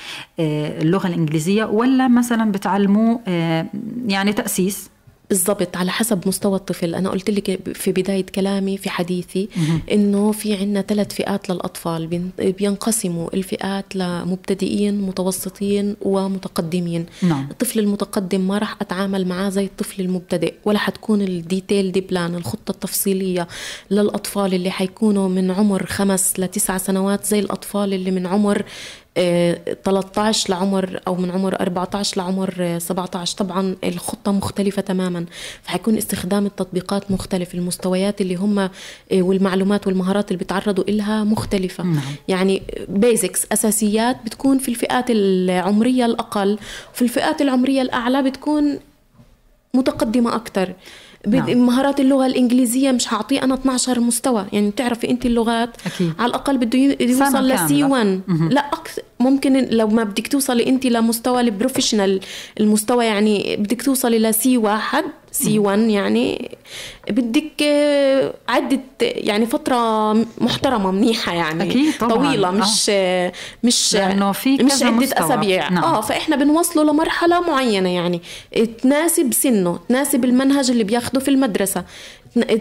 آه، اللغة الإنجليزية ولا مثلا بتعلموه آه، يعني تأسيس؟ بالضبط على حسب مستوى الطفل. أنا قلت لك في بداية كلامي في حديثي إنه في عنا ثلاث فئات للأطفال. بينقسموا الفئات لمبتدئين متوسطين ومتقدمين. نعم. الطفل المتقدم ما راح أتعامل معاه زي الطفل المبتدئ ولا حتكون ال detailed plan الخطة التفصيلية للأطفال اللي حيكونوا من عمر خمس لتسع سنوات زي الأطفال اللي من عمر 13 لعمر أو من عمر 14 لعمر 17 طبعا الخطة مختلفة تماما. فحيكون استخدام التطبيقات مختلف. المستويات اللي هم آه، والمعلومات والمهارات اللي بيتعرضوا لها مختلفة. نعم. يعني بيزكس أساسيات بتكون في الفئات العمرية الأقل. وفي الفئات العمرية الأعلى بتكون متقدمة أكثر نعم. مهارات اللغة الإنجليزية مش هعطيه أنا 12 مستوى يعني بتعرفي انت اللغات أكيد. على الأقل بده يوصل ل C1 لا أكثر ممكن لو ما بدك توصلي انت لمستوى ال professional المستوى يعني بدك توصلي ل C واحد C1 يعني بدك آه، عدة يعني فترة محترمة منيحة يعني أكيد طبعا. طويلة آه. مش آه. مش لأنه في مش عدة مستوى. أسابيع نعم. آه فإحنا بنوصله لمرحلة معينة يعني تناسب سنه تناسب المنهج اللي بياخده في المدرسة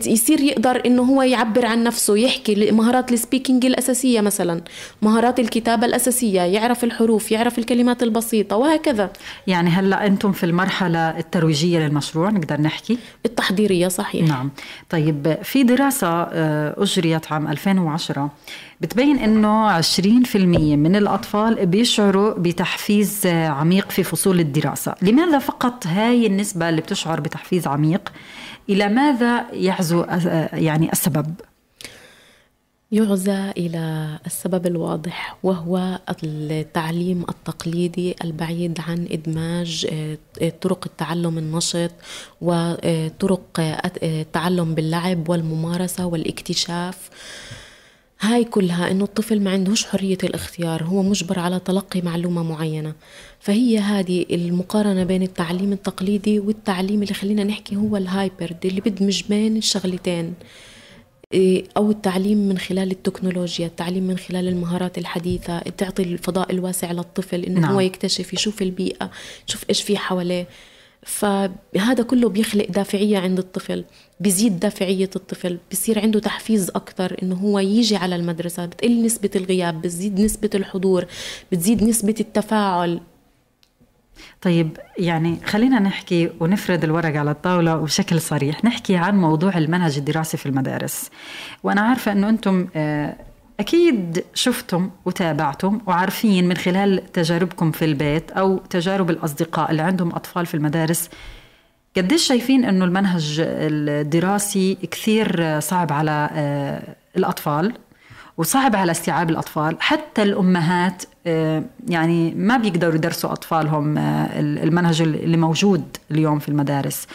يصير يقدر إنه هو يعبر عن نفسه يحكي مهارات السبيكينج الأساسية مثلا مهارات الكتابة الأساسية يعرف الحروف يعرف الكلمات البسيطة وهكذا. يعني هلأ أنتم في المرحلة الترويجية للمشروع نقدر نحكي؟ التحضيرية صحيح. نعم. طيب في دراسة آه، أجريت عام 2010 بتبين إنه 20% من الأطفال بيشعروا بتحفيز عميق في فصول الدراسة. لماذا فقط هاي النسبة اللي بتشعر بتحفيز عميق؟ إلى ماذا يعزو يعني السبب؟ يعزى إلى السبب الواضح وهو التعليم التقليدي البعيد عن إدماج آه، طرق التعلم النشط وطرق التعلم باللعب والممارسة والاكتشاف هاي كلها إنه الطفل ما عندهوش حرية الاختيار هو مجبر على تلقي معلومة معينة. فهي هذه المقارنة بين التعليم التقليدي والتعليم اللي خلينا نحكي هو الهايبرد اللي بدمج بين الشغلتين. إيه، أو التعليم من خلال التكنولوجيا التعليم من خلال المهارات الحديثة تعطي الفضاء الواسع للطفل إنه نعم. هو يكتشف يشوف البيئة يشوف إيش في حواليه. فهذا كله بيخلق دافعية عند الطفل. بزيد دافعية الطفل بصير عنده تحفيز أكتر إنه هو يجي على المدرسة بتقل نسبة الغياب بتزيد نسبة الحضور بتزيد نسبة التفاعل. طيب يعني خلينا نحكي ونفرد الورق على الطاولة وبشكل صريح. نحكي عن موضوع المنهج الدراسي في المدارس. وأنا عارفة أنه أنتم آه، أكيد شفتم وتابعتم وعارفين من خلال تجاربكم في البيت أو تجارب الأصدقاء اللي عندهم أطفال في المدارس قديش شايفين أنه المنهج الدراسي كثير صعب على آه، الأطفال وصعب على استيعاب الأطفال؟ حتى الأمهات آه، يعني ما بيقدروا يدرسوا أطفالهم آه، المنهج اللي موجود اليوم في المدارس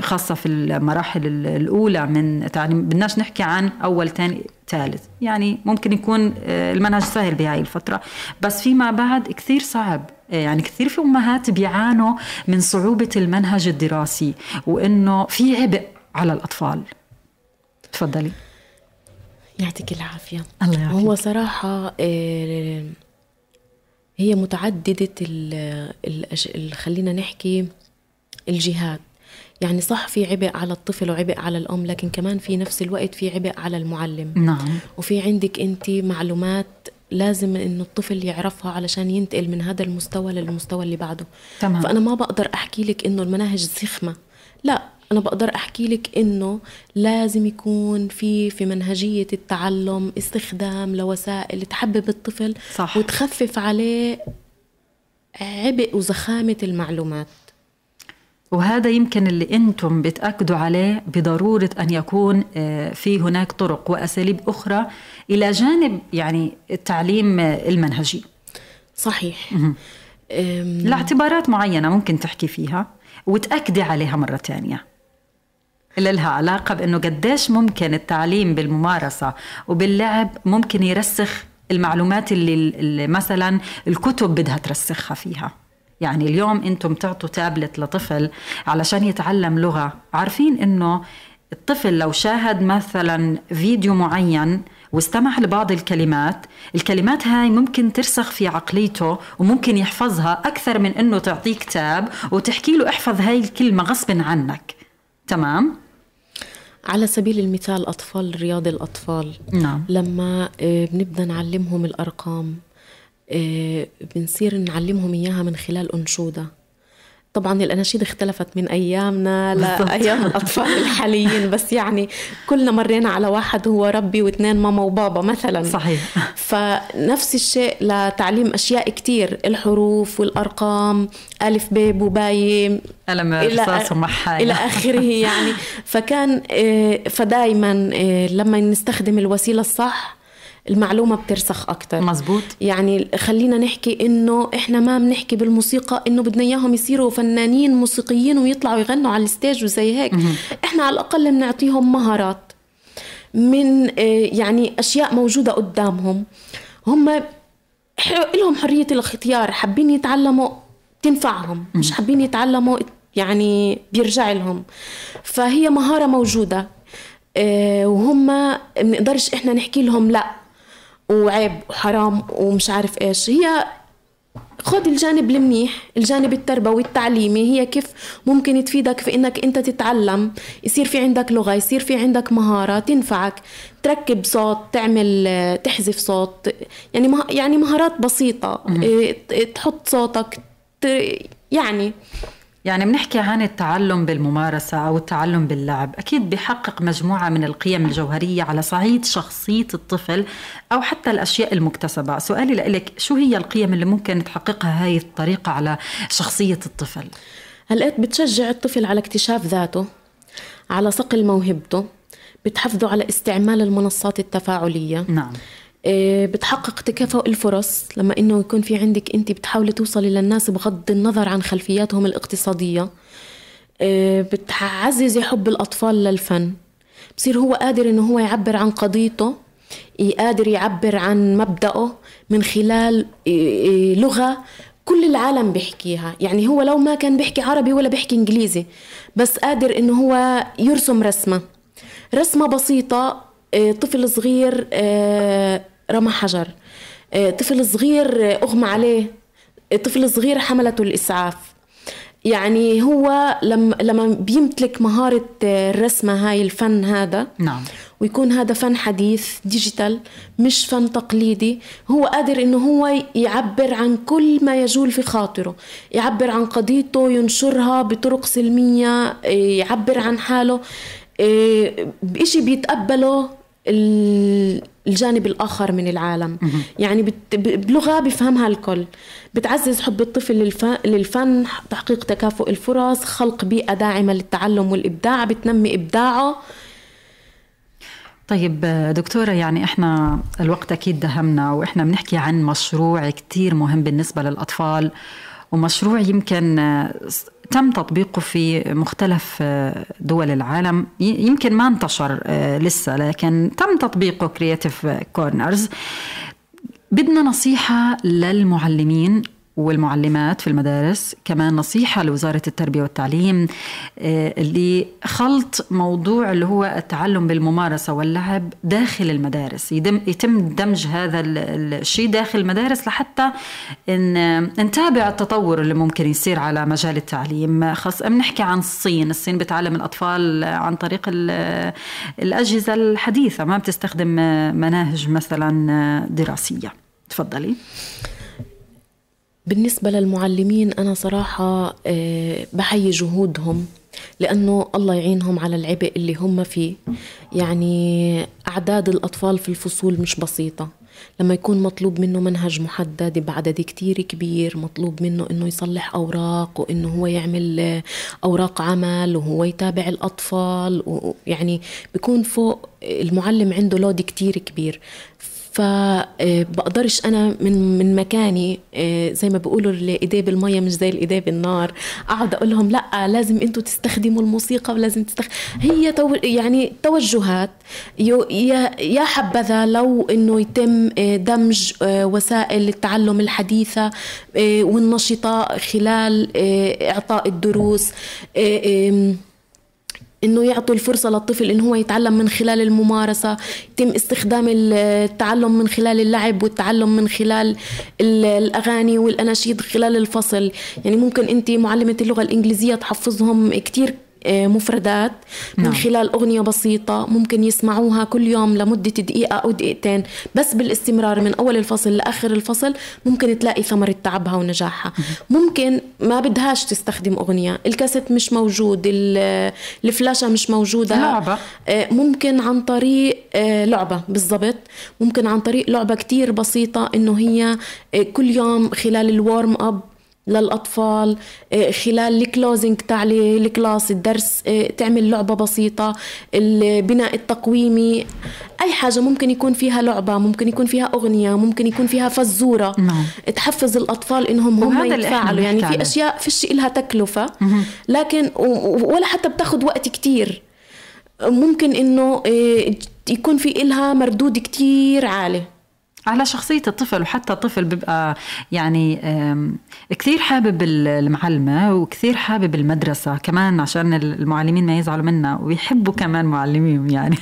خاصة في المراحل الأولى من تعليم بدناش نحكي عن أول ثاني ثالث. يعني ممكن يكون المنهج سهل بهاي الفترة بس فيما بعد كثير صعب. يعني كثير في أمهات بيعانوا من صعوبة المنهج الدراسي وإنه في عبء على الأطفال. تفضلي. يعطيك العافية. الله يعافيك. هو صراحة آه، هي متعددة ال خلينا نحكي الجهات. يعني صح في عبء على الطفل وعبء على الأم لكن كمان في نفس الوقت في عبء على المعلم. نعم. وفي عندك أنت معلومات لازم إنه الطفل يعرفها علشان ينتقل من هذا المستوى للمستوى اللي بعده تمام. فأنا ما بقدر أحكي لك إنه المناهج زخمه لا أنا بقدر أحكي لك إنه لازم يكون في في منهجية التعلم استخدام لوسائل تحبب الطفل صح. وتخفف عليه عبء وزخامة المعلومات وهذا يمكن اللي أنتم بتأكدوا عليه بضرورة أن يكون آه، في هناك طرق وأساليب أخرى إلى جانب يعني التعليم المنهجي. صحيح. لاعتبارات معينة ممكن تحكي فيها وتأكدي عليها مرة ثانية اللي لها علاقة بأنه قديش ممكن التعليم بالممارسة وباللعب ممكن يرسخ المعلومات اللي, اللي مثلا الكتب بدها ترسخها فيها. يعني اليوم أنتم تعطوا تابلت لطفل علشان يتعلم لغة عارفين انه الطفل لو شاهد مثلا فيديو معين واستمع لبعض الكلمات الكلمات هاي ممكن ترسخ في عقليته وممكن يحفظها أكثر من أنه تعطيه كتاب وتحكي له احفظ هاي الكلمة غصب عنك تمام؟ على سبيل المثال أطفال رياض الأطفال نعم. لما آه، بنبدأ نعلمهم الأرقام بنصير نعلمهم إياها من خلال أنشودة. طبعا الأناشيد اختلفت من أيامنا لايام الأطفال الحاليين بس يعني كلنا مرينا على واحد هو ربي واثنين ماما وبابا مثلا. صحيح. فنفس الشيء لتعليم أشياء كتير الحروف والأرقام ألف ب بوباي قلم رصاص ومحاية إلى آخره يعني. فكان آه، فدايما آه، لما نستخدم الوسيلة الصح المعلومة بترسخ أكتر. مزبوط يعني خلينا نحكي إنه إحنا ما بنحكي بالموسيقى إنه بدنا إياهم يصيروا فنانين موسيقيين ويطلعوا يغنوا على الستيج وزي هيك. م- إحنا على الأقل بنعطيهم مهارات من آه، يعني أشياء موجودة قدامهم. هم لهم حرية الاختيار. حابين يتعلموا تنفعهم مش حابين يتعلموا يعني بيرجع لهم. فهي مهارة موجودة. آه، وهم بنقدرش إحنا نحكي لهم لا. وعيب وحرام ومش عارف إيش. هي خذ الجانب المنيح الجانب التربوي التعليمي هي كيف ممكن تفيدك في إنك أنت تتعلم. يصير في عندك لغة يصير في عندك مهارة تنفعك. تركب صوت تعمل تحذف صوت. يعني. يعني مهارات بسيطة. إيه، تحط صوتك يعني يعني بنحكي عن التعلم بالممارسة أو التعلم باللعب. أكيد بيحقق مجموعة من القيم الجوهرية على صعيد شخصية الطفل أو حتى الأشياء المكتسبة. سؤالي لك شو هي القيم اللي ممكن تحققها هاي الطريقة على شخصية الطفل؟ هلقيت بتشجع الطفل على اكتشاف ذاته على صقل موهبته بتحفظه على استعمال المنصات التفاعلية. نعم. بتحقق تكافؤ الفرص. لما إنه يكون في عندك أنت بتحاولي توصلي للناس بغض النظر عن خلفياتهم الاقتصادية. آه، بتعززي حب الأطفال للفن. بصير هو قادر إنه هو يعبر عن قضيته قادر يعبر عن مبدأه من خلال آه، لغة كل العالم بيحكيها. يعني هو لو ما كان بيحكي عربي ولا بيحكي إنجليزي بس قادر إنه هو يرسم رسمة. رسمة بسيطة طفل صغير رمى حجر. آه، طفل صغير آه، أغمى عليه. آه، طفل صغير حملته الإسعاف. يعني هو لما لما بيمتلك مهارة الرسمة هاي الفن هذا نعم. ويكون هذا فن حديث ديجيتال مش فن تقليدي هو قادر إنه هو يعبر عن كل ما يجول في خاطره. يعبر عن قضيته ينشرها بطرق سلمية يعبر عن حاله بإشي بيتقبله الجانب الآخر من العالم. يعني بلغة بفهمها الكل. بتعزز حب الطفل للفن تحقيق تكافؤ الفرص خلق بيئة داعمة للتعلم والإبداع بتنمي إبداعه. طيب دكتورة يعني إحنا الوقت أكيد دهمنا وإحنا بنحكي عن مشروع كتير مهم بالنسبة للأطفال ومشروع يمكن تم تطبيقه في مختلف آه، دول العالم. يمكن ما انتشر آه، لسه لكن تم تطبيقه creative corners بدنا نصيحة للمعلمين والمعلمات في المدارس كمان نصيحة لوزارة التربية والتعليم آه، لخلط موضوع اللي هو التعلم بالممارسة واللعب داخل المدارس. يتم دمج هذا الشيء داخل المدارس لحتى إن نتابع التطور اللي ممكن يصير على مجال التعليم. خاص بنحكي عن الصين. الصين بتعلم الأطفال عن طريق الأجهزة الحديثة ما بتستخدم مناهج مثلا دراسية. تفضلي. بالنسبة للمعلمين أنا صراحة آه، بحيي جهودهم لأنه الله يعينهم على العبء اللي هم فيه. يعني أعداد الأطفال في الفصول مش بسيطة. لما يكون مطلوب منه منهج محدد بعدد كتير كبير مطلوب منه إنه يصلح أوراق وإنه هو يعمل آه، أوراق عمل وهو يتابع الأطفال ويعني بيكون فوق المعلم عنده لود كتير كبير. فبقدرش أنا من من مكاني آه، زي ما بيقولوا الايديه بالميه مش زي الايديه بالنار أقعد أقول لهم لا لازم أنتم تستخدموا الموسيقى ولازم تستخدم هي تو يعني توجهات. يا حبذا لو إنه يتم آه، دمج آه، وسائل التعلم الحديثة والنشطة خلال إعطاء الدروس إنه يعطوا الفرصة للطفل انه هو يتعلم من خلال الممارسة يتم استخدام التعلم من خلال اللعب والتعلم من خلال الأغاني والأناشيد خلال الفصل. يعني ممكن انت معلمة اللغة الإنجليزية تحفظهم كتير آه، مفردات من نعم. خلال أغنية بسيطة ممكن يسمعوها كل يوم لمدة دقيقة أو دقيقتين. بس بالاستمرار من أول الفصل لآخر الفصل ممكن تلاقي ثمرة تعبها ونجاحها. ممكن ما بدهاش تستخدم أغنية. الكاسيت مش موجود الفلاشة مش موجودة. لعبة آه، ممكن عن طريق آه، لعبة بالضبط. ممكن عن طريق لعبة كتير بسيطة إنه هي كل يوم خلال الورم أب للأطفال آه، خلال ال closing تاع ال class الدرس آه، تعمل لعبة بسيطة البناء التقويمي أي حاجة ممكن يكون فيها لعبة ممكن يكون فيها أغنية ممكن يكون فيها فزورة. نعم. تحفز الأطفال إنهم هم يتفاعلوا. يعني في أشياء فيش لها تكلفة لكن ولا حتى بتاخذ وقت كتير. ممكن إنه آه، يكون في إلها مردود كتير عالي. على شخصية الطفل وحتى الطفل بيبقى يعني كثير حابب المعلمة وكثير حابب المدرسة كمان عشان المعلمين ما يزعلوا منا ويحبوا كمان معلميهم يعني.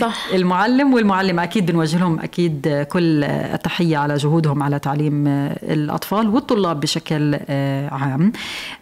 صح. المعلم والمعلمة أكيد بنوجه لهم أكيد كل التحية على جهودهم على تعليم الأطفال والطلاب بشكل آه، عام.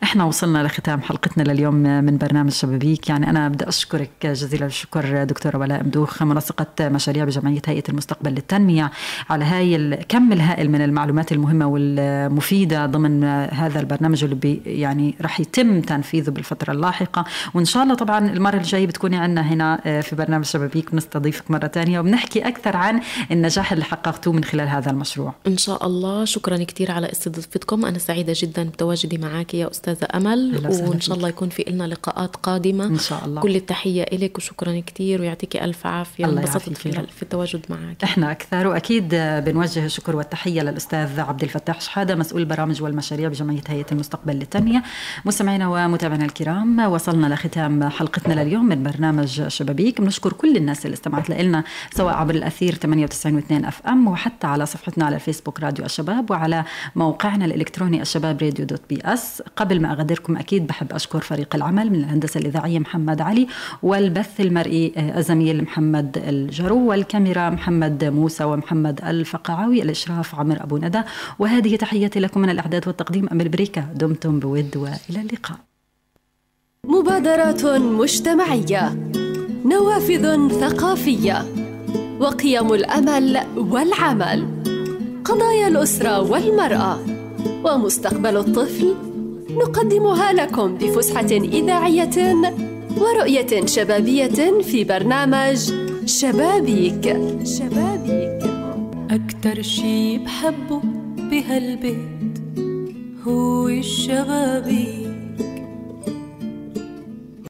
إحنا وصلنا لختام حلقتنا لليوم من برنامج شبابيك. يعني أنا بدي أشكرك جزيل الشكر دكتورة ولاء مدوخ منسقة مشاريع بجمعية هيئة المستقبل للتنمية على هاي الكم الهائل من المعلومات المهمة والمفيدة ضمن هذا البرنامج اللي بي يعني رح يتم تنفيذه بالفترة اللاحقة. وإن شاء الله طبعا المرة الجاية بتكوني عندنا هنا آه، في برنامج شبابيك ونستضيفك مرة ثانية وبنحكي أكثر عن النجاح اللي حققتوه من خلال هذا المشروع. إن شاء الله. شكرا كثير على استضافتكم. أنا سعيدة جدا بتواجدي معك يا أستاذة أمل. وإن شاء الله يكون في لنا لقاءات قادمة. إن شاء الله. كل التحية لك وشكرا كثير ويعطيك ألف عافية. انبسطت في, في التواجد معك. إحنا أكثر. وأكيد بنوجه الشكر والتحية للأستاذ عبد الفتاح شحادة مسؤول البرامج والمشاريع بجمعية هيئة المستقبل للتنمية مستمعينا ومتابعينا الكرام وصلنا لختام حلقتنا لليوم من برنامج شبابيك. بنشكر كل الناس اللي استمعت لنا سواء عبر الأثير 98.2 FM وحتى على صفحتنا على الفيسبوك راديو الشباب وعلى موقعنا الإلكتروني الشباب راديو dot ps. قبل ما أغادركم أكيد بحب أشكر فريق العمل من الهندسة الإذاعية محمد علي والبث المرئي آه، الزميل محمد الجرو والكاميرا محمد موسى ومحمد الفقعاوي الإشراف عمر أبو ندى. وهذه تحياتي لكم من الإعداد والتقديم أمل بريكا. دمتم بود وإلى اللقاء. مبادرات مجتمعية نوافذ ثقافية وقيم الأمل والعمل قضايا الأسرة والمرأة ومستقبل الطفل نقدمها لكم بفسحة إذاعية ورؤية شبابية في برنامج شبابيك. شبابيك. أكتر شي بحبه بهالبيت هو الشبابيك.